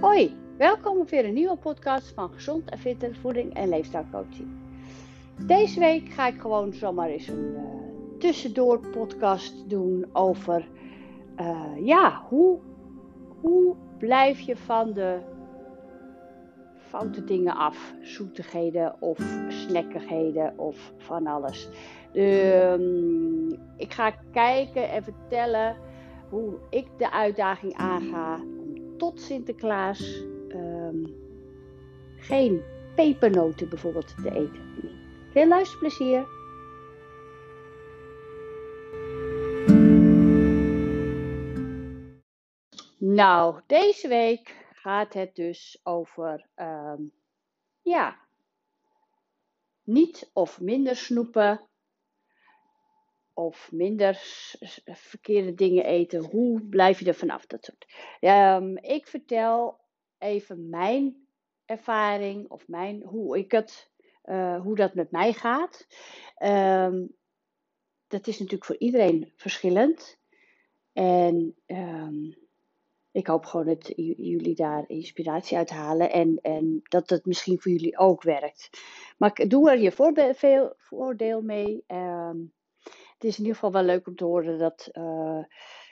Hoi, welkom op weer een nieuwe podcast van Gezond en Fitter Voeding en Leefstijlcoaching. Deze week ga ik gewoon zomaar eens een uh, tussendoor podcast doen over uh, ja, hoe, hoe blijf je van de foute dingen af. Zoetigheden of snackigheden of van alles. Um, ik ga kijken en vertellen hoe ik de uitdaging aanga tot Sinterklaas um, geen pepernoten bijvoorbeeld te eten. Veel luisterplezier! Nou, deze week gaat het dus over um, ja, niet of minder snoepen of minder verkeerde dingen eten. Hoe blijf je er vanaf? Dat soort. Um, ik vertel even mijn ervaring of mijn, hoe ik het, uh, hoe dat met mij gaat. Um, dat is natuurlijk voor iedereen verschillend. En um, ik hoop gewoon dat jullie daar inspiratie uit halen en, en dat het misschien voor jullie ook werkt. Maar doe er je voordeel mee. Um, het is in ieder geval wel leuk om te horen dat uh,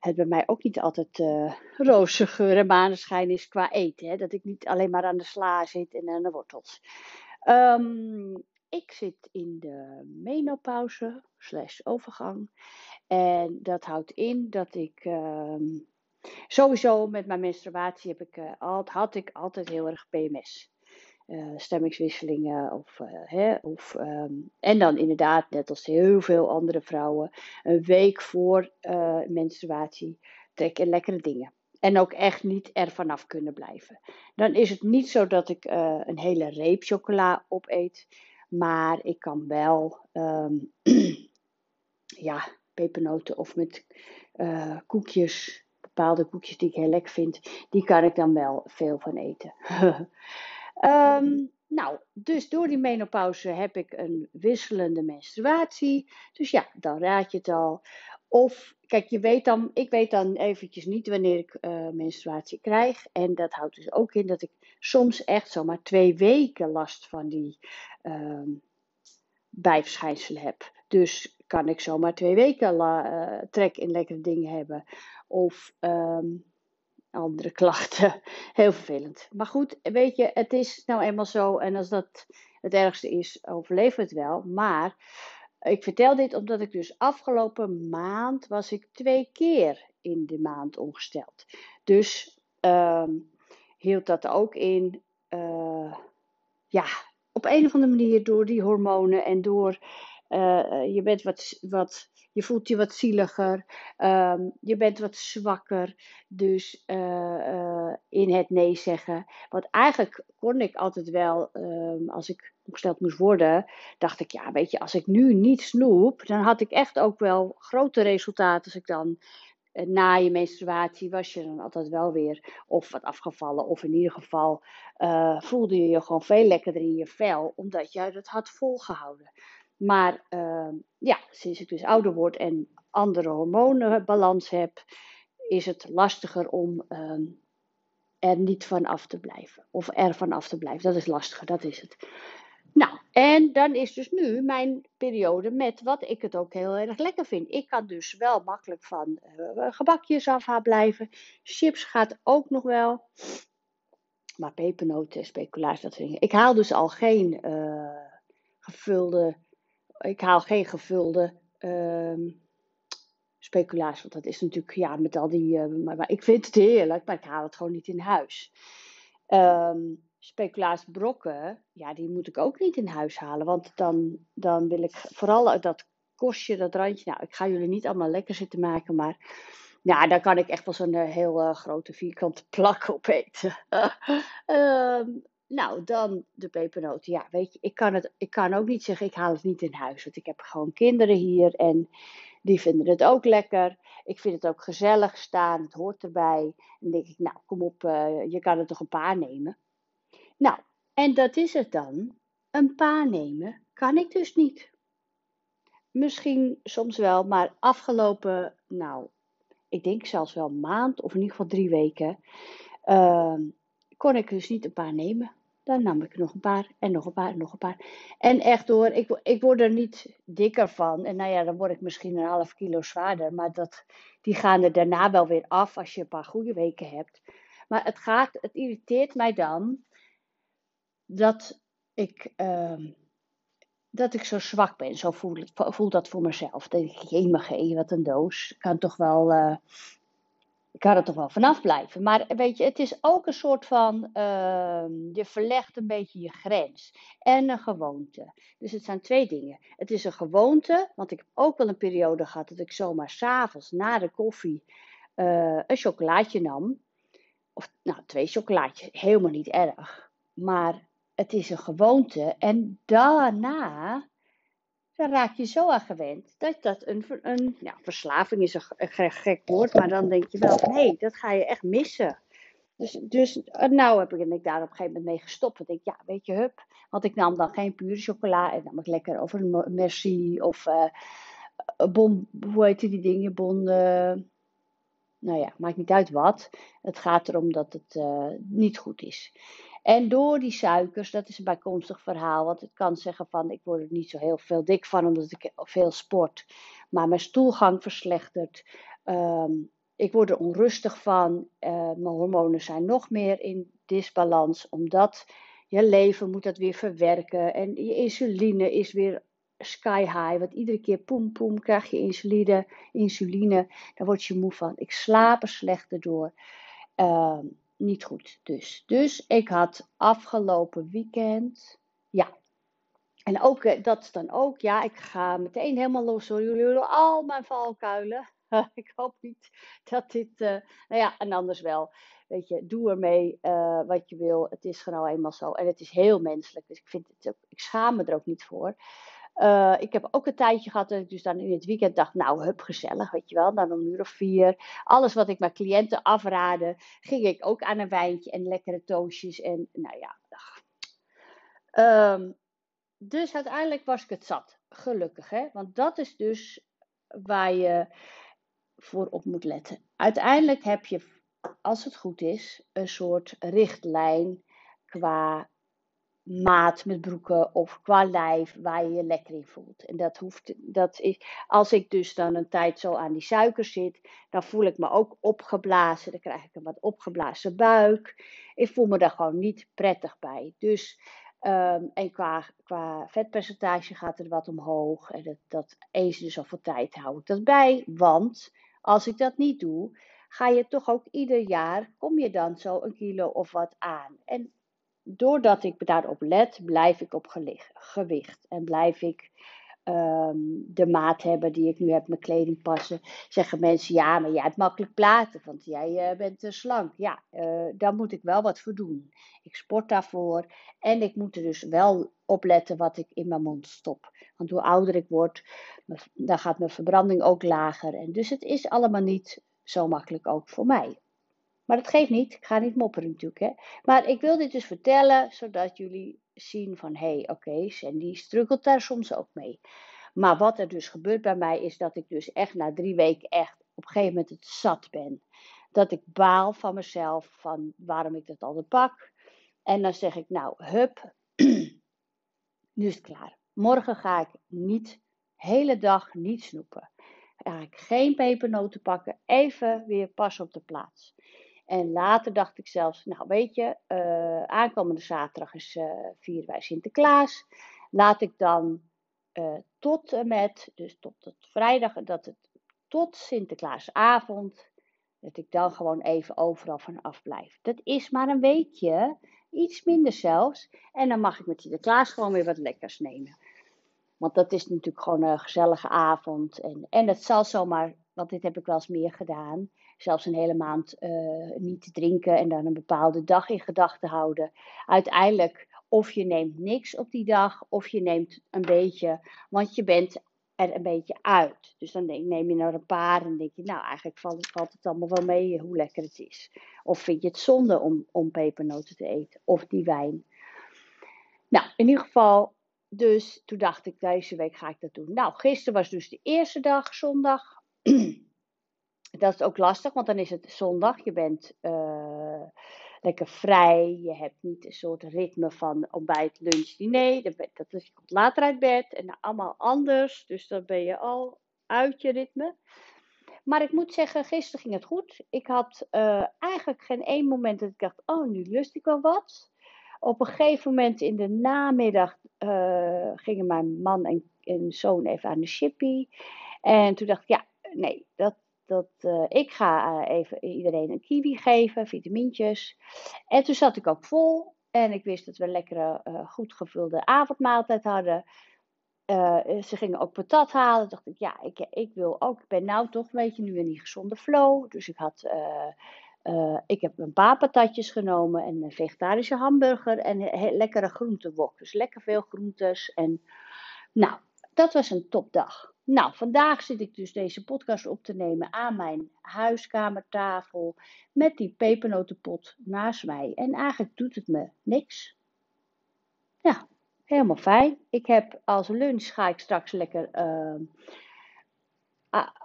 het bij mij ook niet altijd uh, roze geur en maneschijn is qua eten. Hè? Dat ik niet alleen maar aan de sla zit en aan de wortels. Um, ik zit in de menopauze slash overgang. En dat houdt in dat ik... Um, Sowieso met mijn menstruatie heb ik, uh, had ik altijd heel erg PMS. Uh, stemmingswisselingen. Of, uh, hè, of, um, en dan inderdaad, net als heel veel andere vrouwen, een week voor menstruatie trek lekkere dingen. En ook echt niet er vanaf kunnen blijven. Dan is het niet zo dat ik een hele reep chocola opeet. Maar ik kan wel um, ja, pepernoten of met koekjes bepaalde koekjes die ik heel lekker vind, die kan ik dan wel veel van eten. um, nou, dus door die menopauze heb ik een wisselende menstruatie. Dus ja, dan raad je het al. Of, kijk, je weet dan, ik weet dan eventjes niet wanneer ik uh, menstruatie krijg. En dat houdt dus ook in dat ik soms echt zomaar twee weken last van die uh, bijverschijnselen heb. Dus kan ik zomaar twee weken uh, trek in lekkere dingen hebben of um, andere klachten. Heel vervelend. Maar goed, weet je, het is nou eenmaal zo. En als dat het ergste is, overleven we het wel. Maar ik vertel dit omdat ik dus afgelopen maand was ik twee keer in de maand ongesteld. Dus um, hield dat ook in. Uh, ja, op een of andere manier door die hormonen en door uh, je bent wat, wat je voelt je wat zieliger. Um, je bent wat zwakker. Dus uh, uh, in het nee zeggen. Want eigenlijk kon ik altijd wel, um, als ik opgesteld moest worden, dacht ik, ja, weet je, als ik nu niet snoep, dan had ik echt ook wel grote resultaten als ik dan eh, na je menstruatie was je dan altijd wel weer of wat afgevallen. Of in ieder geval voelde je je gewoon veel lekkerder in je vel. Omdat je dat had volgehouden. Maar uh, ja, sinds ik dus ouder word en andere hormonenbalans heb, is het lastiger om uh, er niet van af te blijven. Of er van af te blijven. Dat is lastiger, dat is het. Nou, en dan is dus nu mijn periode met wat ik het ook heel erg lekker vind. Ik kan dus wel makkelijk van uh, gebakjes af blijven. Chips gaat ook nog wel. Maar pepernoten, speculaas, dat soort dingen. Ik haal dus al geen uh, gevulde ik haal geen gevulde uh, speculaas. Want dat is natuurlijk, ja, met al die. Uh, maar, ik vind het heerlijk, maar ik haal het gewoon niet in huis. Um, speculaas brokken, ja, die moet ik ook niet in huis halen. Want dan, dan wil ik vooral dat kostje, dat randje. Nou, ik ga jullie niet allemaal lekker zitten maken, maar. Ja, daar kan ik echt wel zo'n uh, heel uh, grote vierkante plak op eten. um, nou, dan de pepernoten. Ja, weet je, ik kan, het, ik kan ook niet zeggen, ik haal het niet in huis. Want ik heb gewoon kinderen hier en die vinden het ook lekker. Ik vind het ook gezellig staan, het hoort erbij. En dan denk ik, nou, kom op, uh, je kan er toch een paar nemen. Nou, en dat is het dan. Een paar nemen kan ik dus niet. Misschien soms wel, maar afgelopen, nou, ik denk zelfs wel een maand of in ieder geval drie weken. Uh, kon ik dus niet een paar nemen. Dan nam ik nog een paar en nog een paar en nog een paar. En echt hoor, ik, ik word er niet dikker van. En nou ja, dan word ik misschien een half kilo zwaarder. Maar dat, die gaan er daarna wel weer af als je een paar goede weken hebt. Maar het, gaat, het irriteert mij dan dat ik, uh, dat ik zo zwak ben. Zo voel, voel dat voor mezelf. Dan denk ik, jemige, wat een doos. Ik kan toch wel... Uh, ik kan er toch wel vanaf blijven. Maar weet je, het is ook een soort van, uh, je verlegt een beetje je grens. En een gewoonte. Dus het zijn twee dingen. Het is een gewoonte, want ik heb ook wel een periode gehad dat ik zomaar s'avonds na de koffie uh, een chocolaatje nam. Of nou, twee chocolaatjes, helemaal niet erg. Maar het is een gewoonte. En daarna dan raak je zo aan gewend dat dat een, een ja, verslaving is een, gek woord, maar dan denk je wel hey, dat ga je echt missen. Dus, dus nou heb ik, ik daar op een gegeven moment mee gestopt. Ik, ja, weet je, hup. Want ik nam dan geen pure chocola. En nam ik lekker over een merci of uh, bon, hoe heet die dingen? Bon, uh, nou ja, maakt niet uit wat. Het gaat erom dat het niet goed is. En door die suikers, dat is een bijkomstig verhaal. Want ik kan zeggen van, ik word er niet zo heel veel dik van, omdat ik veel sport. Maar mijn stoelgang verslechtert. Um, ik word er onrustig van. Uh, mijn hormonen zijn nog meer in disbalans, omdat je leven moet dat weer verwerken. En je insuline is weer sky high. Want iedere keer poem poem krijg je insuline. insuline daar word je moe van. Ik slaap er slechter door. Um, niet goed dus. Dus ik had afgelopen weekend, ja. En ook, eh, dat dan ook, ja, ik ga meteen helemaal los hoor. Jullie al mijn valkuilen. ik hoop niet dat dit, uh, nou ja, en anders wel. Weet je, doe ermee uh, wat je wil. Het is gewoon eenmaal zo. En het is heel menselijk. Dus ik, vind het ook, ik schaam me er ook niet voor. Uh, ik heb ook een tijdje gehad dat ik dus dan in het weekend dacht, nou, hup, gezellig, weet je wel. Dan om een uur of vier. Alles wat ik mijn cliënten afraadde, ging ik ook aan een wijntje en lekkere toastjes. En nou ja. Um, dus uiteindelijk was ik het zat. Gelukkig, hè. Want dat is dus waar je voor op moet letten. Uiteindelijk heb je, als het goed is, een soort richtlijn qua maat met broeken of qua lijf waar je je lekker in voelt. En dat hoeft, dat is, als ik dus dan een tijd zo aan die suiker zit, dan voel ik me ook opgeblazen. Dan krijg ik een wat opgeblazen buik. Ik voel me daar gewoon niet prettig bij. Dus, um, en qua, qua vetpercentage gaat er wat omhoog. En dat, dat eens in zoveel tijd hou ik dat bij. Want als ik dat niet doe, ga je toch ook ieder jaar, kom je dan zo een kilo of wat aan. En doordat ik daarop let, blijf ik op gewicht. En blijf ik um, de maat hebben die ik nu heb, mijn kleding passen. Zeggen mensen, ja, maar jij hebt makkelijk platen, want jij uh, bent uh, slank. Ja, uh, daar moet ik wel wat voor doen. Ik sport daarvoor en ik moet er dus wel opletten wat ik in mijn mond stop. Want hoe ouder ik word, dan gaat mijn verbranding ook lager. En dus het is allemaal niet zo makkelijk ook voor mij. Maar dat geeft niet. Ik ga niet mopperen natuurlijk. Hè. Maar ik wil dit dus vertellen, zodat jullie zien van... Hé, hey, oké, okay, Sandy struggelt daar soms ook mee. Maar wat er dus gebeurt bij mij is dat ik dus echt na drie weken echt op een gegeven moment het zat ben. Dat ik baal van mezelf, van waarom ik dat altijd pak. En dan zeg ik, nou, hup, nu is het klaar. Morgen ga ik niet, hele dag niet snoepen. ga ik geen pepernoten pakken, even weer pas op de plaats. En later dacht ik zelfs, nou weet je, uh, aankomende zaterdag is uh, vieren wij Sinterklaas. Laat ik dan uh, tot met, dus tot, tot vrijdag, dat het tot Sinterklaasavond, dat ik dan gewoon even overal van afblijf. Dat is maar een weekje, iets minder zelfs. En dan mag ik met Sinterklaas gewoon weer wat lekkers nemen. Want dat is natuurlijk gewoon een gezellige avond. En, en het zal zomaar, want dit heb ik wel eens meer gedaan zelfs een hele maand uh, niet te drinken en dan een bepaalde dag in gedachten houden. Uiteindelijk, of je neemt niks op die dag, of je neemt een beetje, want je bent er een beetje uit. Dus dan denk, neem je er een paar en denk je, nou eigenlijk valt valt het allemaal wel mee hoe lekker het is. Of vind je het zonde om, om pepernoten te eten, of die wijn. Nou, in ieder geval, dus toen dacht ik, deze week ga ik dat doen. Nou, gisteren was dus de eerste dag, zondag. dat is ook lastig, want dan is het zondag. Je bent uh, lekker vrij. Je hebt niet een soort ritme van ontbijt, lunch, diner. Dat, je komt later uit bed en allemaal anders. Dus dan ben je al uit je ritme. Maar ik moet zeggen, gisteren ging het goed. Ik had uh, eigenlijk geen één moment dat ik dacht, oh, nu lust ik wel wat. Op een gegeven moment in de namiddag uh, gingen mijn man en, en, zoon even aan de shippy. En toen dacht ik, ja, nee, dat, dat, uh, ik ga even iedereen een kiwi geven, vitamintjes. En toen zat ik ook vol. En ik wist dat we een lekkere, goed gevulde avondmaaltijd hadden. Ze gingen ook patat halen. dacht ik, ja, ik, ik wil ook. Ik ben nou toch een beetje nu in die gezonde flow. Dus ik had. Ik heb een paar patatjes genomen en een vegetarische hamburger en een lekkere groentewok. Dus lekker veel groentes. En nou, dat was een topdag. Nou, vandaag zit ik dus deze podcast op te nemen aan mijn huiskamertafel met die pepernotenpot naast mij. En eigenlijk doet het me niks. Ja, Helemaal fijn. Ik heb als lunch ga ik straks lekker uh,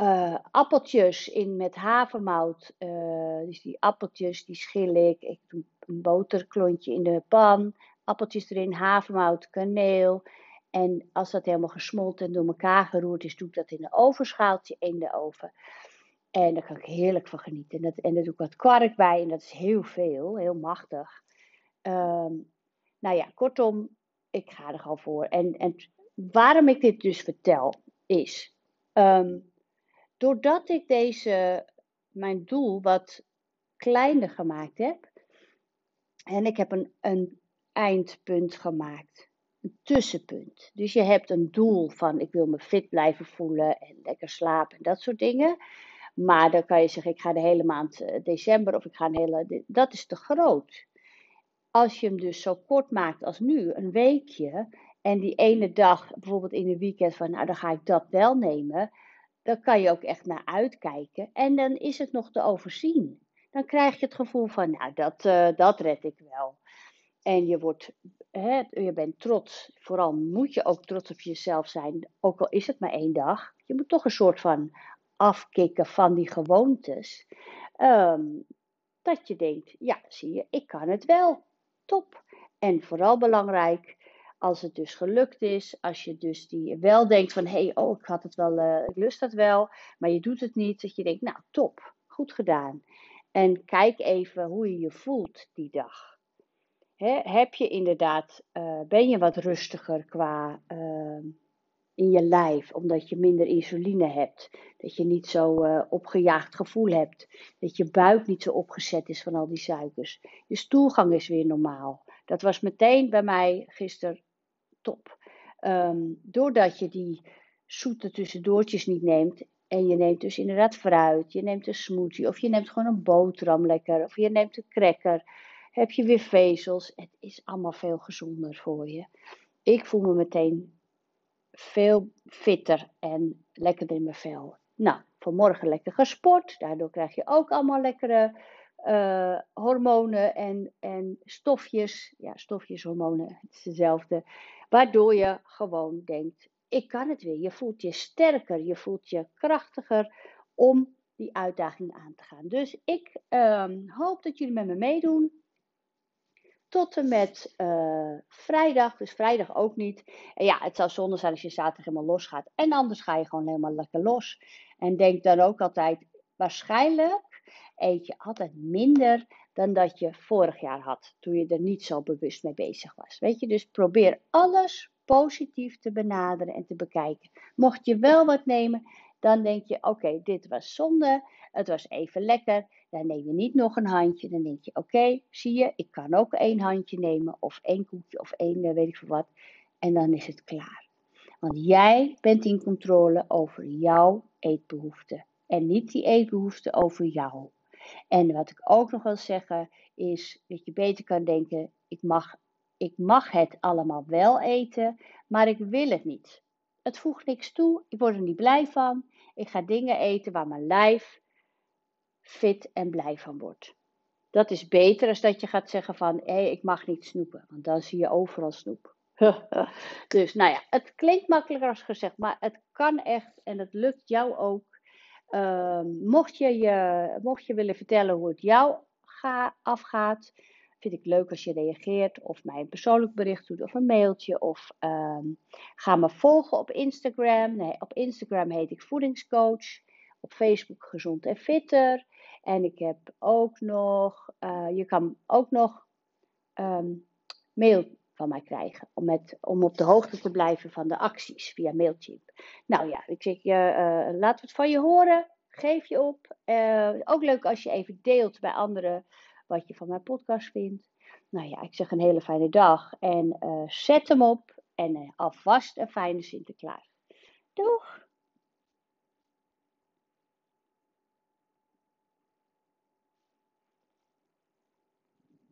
uh, appeltjes in met havermout. Uh, dus die appeltjes die schil ik. Ik doe een boterklontje in de pan. Appeltjes erin, havermout, kaneel. En als dat helemaal gesmolten en door elkaar geroerd is, doe ik dat in een ovenschaaltje in de oven. En daar kan ik heerlijk van genieten. En, dat, en daar doe ik wat kwark bij. En dat is heel veel, heel machtig. Um, nou ja, kortom, ik ga er gewoon voor. En, en waarom ik dit dus vertel, is um, doordat ik deze, mijn doel wat kleiner gemaakt heb. En ik heb een, een eindpunt gemaakt. Een tussenpunt. Dus je hebt een doel van ik wil me fit blijven voelen en lekker slapen en dat soort dingen. Maar dan kan je zeggen, ik ga de hele maand eh, december of ik ga een hele. Dat is te groot als je hem dus zo kort maakt als nu, een weekje, en die ene dag, bijvoorbeeld in een weekend, van nou dan ga ik dat wel nemen, dan kan je ook echt naar uitkijken. En dan is het nog te overzien. Dan krijg je het gevoel van, nou dat, uh, dat red ik wel. En je, wordt, je bent trots, vooral moet je ook trots op jezelf zijn, ook al is het maar één dag. Je moet toch een soort van afkicken van die gewoontes. Um, dat je denkt, ja zie je, ik kan het wel top. En vooral belangrijk, als het dus gelukt is, als je dus die wel denkt van, hé, hey, oh, ik had het wel, uh, ik lust dat wel, maar je doet het niet, dat je denkt, nou, top, goed gedaan. En kijk even hoe je je voelt die dag. Heb je inderdaad, uh, ben je wat rustiger qua uh, in je lijf, omdat je minder insuline hebt, dat je niet zo uh, opgejaagd gevoel hebt, dat je buik niet zo opgezet is van al die suikers. Je stoelgang is weer normaal. Dat was meteen bij mij gisteren top. Um, doordat je die zoete tussendoortjes niet neemt en je neemt dus inderdaad fruit, je neemt een smoothie of je neemt gewoon een boterham lekker of je neemt een cracker, heb je weer vezels. Het is allemaal veel gezonder voor je. Ik voel me meteen veel fitter en lekkerder in mijn vel. Nou, vanmorgen lekker gesport. Daardoor krijg je ook allemaal lekkere uh, hormonen en, en stofjes. Ja, stofjes, hormonen, het is hetzelfde. Waardoor je gewoon denkt, ik kan het weer. Je voelt je sterker, je voelt je krachtiger om die uitdaging aan te gaan. Dus ik um, hoop dat jullie met me meedoen tot en met uh, vrijdag. Dus vrijdag ook niet. En ja, het zou zonde zijn als je zaterdag helemaal los gaat. En anders ga je gewoon helemaal lekker los. En denk dan ook altijd, waarschijnlijk eet je altijd minder dan dat je vorig jaar had. Toen je er niet zo bewust mee bezig was. Weet je, dus probeer alles positief te benaderen en te bekijken. Mocht je wel wat nemen, dan denk je, oké, dit was zonde. Het was even lekker. Dan neem je niet nog een handje. Dan denk je, oké, zie je, ik kan ook één handje nemen. Of één koekje of één, eh, weet ik veel wat. En dan is het klaar. Want jij bent in controle over jouw eetbehoeften. En niet die eetbehoeften over jou. En wat ik ook nog wil zeggen is dat je beter kan denken: ik mag, ik mag het allemaal wel eten, maar ik wil het niet. Het voegt niks toe, ik word er niet blij van. Ik ga dingen eten waar mijn lijf fit en blij van wordt. Dat is beter dan dat je gaat zeggen van, hé, ik mag niet snoepen, want dan zie je overal snoep. dus nou ja, het klinkt makkelijker als gezegd, maar het kan echt en het lukt jou ook. Uh, mocht, je je, mocht je willen vertellen hoe het jou afgaat. Vind ik leuk als je reageert of mij een persoonlijk bericht doet of een mailtje. Of ehm, ga me volgen op Instagram. Nee, op Instagram heet ik voedingscoach. Op Facebook gezond en fitter. En ik heb ook nog, uh, je kan ook nog um, mail van mij krijgen. Om, met, om op de hoogte te blijven van de acties via Mailchimp. Nou ja, ik zeg je, uh, laat het van je horen. Geef je op. Uh, ook leuk als je even deelt bij anderen wat je van mijn podcast vindt. Nou ja, ik zeg een hele fijne dag. En zet hem op. En alvast een fijne Sinterklaas. Doeg!